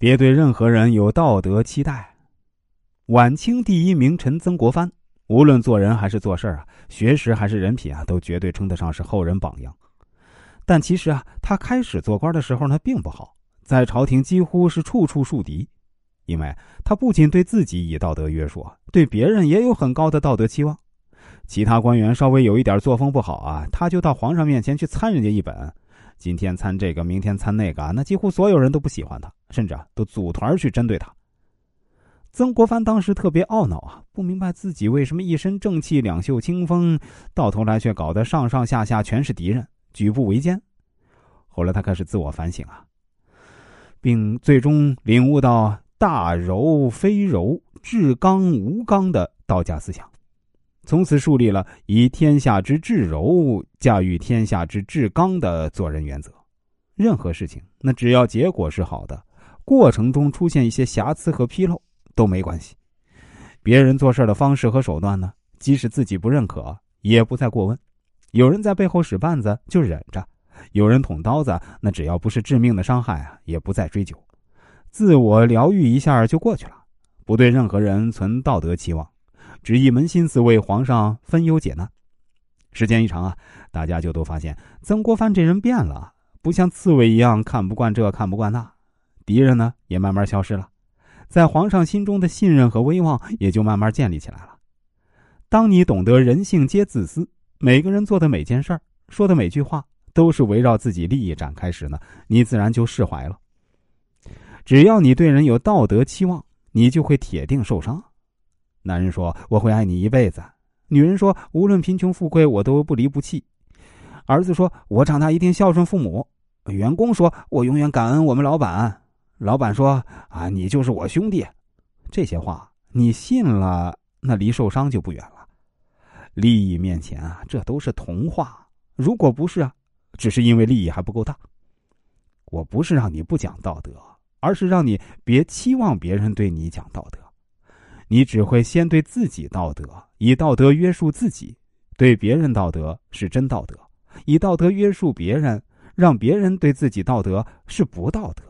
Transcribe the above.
别对任何人有道德期待。晚清第一名臣曾国藩，无论做人还是做事啊，学识还是人品啊，都绝对称得上是后人榜样。但其实啊，他开始做官的时候呢，并不好，在朝廷几乎是处处树敌，因为他不仅对自己以道德约束，对别人也有很高的道德期望。其他官员稍微有一点作风不好啊，他就到皇上面前去参人家一本，今天参这个，明天参那个，那几乎所有人都不喜欢他，甚至啊，都组团去针对他。曾国藩当时特别懊恼啊，不明白自己为什么一身正气、两袖清风，到头来却搞得上上下下全是敌人，举步维艰。后来他开始自我反省啊，并最终领悟到“大柔非柔，至刚无刚”的道家思想，从此树立了以天下之至柔驾驭天下之至刚的做人原则。任何事情，那只要结果是好的，过程中出现一些瑕疵和纰漏。都没关系，别人做事的方式和手段呢，即使自己不认可，也不再过问。有人在背后使绊子，就忍着；有人捅刀子，那只要不是致命的伤害啊，也不再追究，自我疗愈一下就过去了。不对任何人存道德期望，只一门心思为皇上分忧解难。时间一长啊，大家就都发现曾国藩这人变了，不像刺猬一样看不惯这看不惯那，敌人呢也慢慢消失了。在皇上心中的信任和威望也就慢慢建立起来了。当你懂得人性皆自私，每个人做的每件事儿、说的每句话都是围绕自己利益展开时呢，你自然就释怀了。只要你对人有道德期望，你就会铁定受伤。男人说：“我会爱你一辈子。”女人说：“无论贫穷富贵，我都不离不弃。”儿子说：“我长大一定孝顺父母。”员工说：“我永远感恩我们老板。”老板说：“啊，你就是我兄弟。”这些话你信了，那离受伤就不远了。利益面前啊，这都是童话。如果不是啊，只是因为利益还不够大。我不是让你不讲道德，而是让你别期望别人对你讲道德。你只会先对自己道德，以道德约束自己；对别人道德是真道德，以道德约束别人，让别人对自己道德是不道德。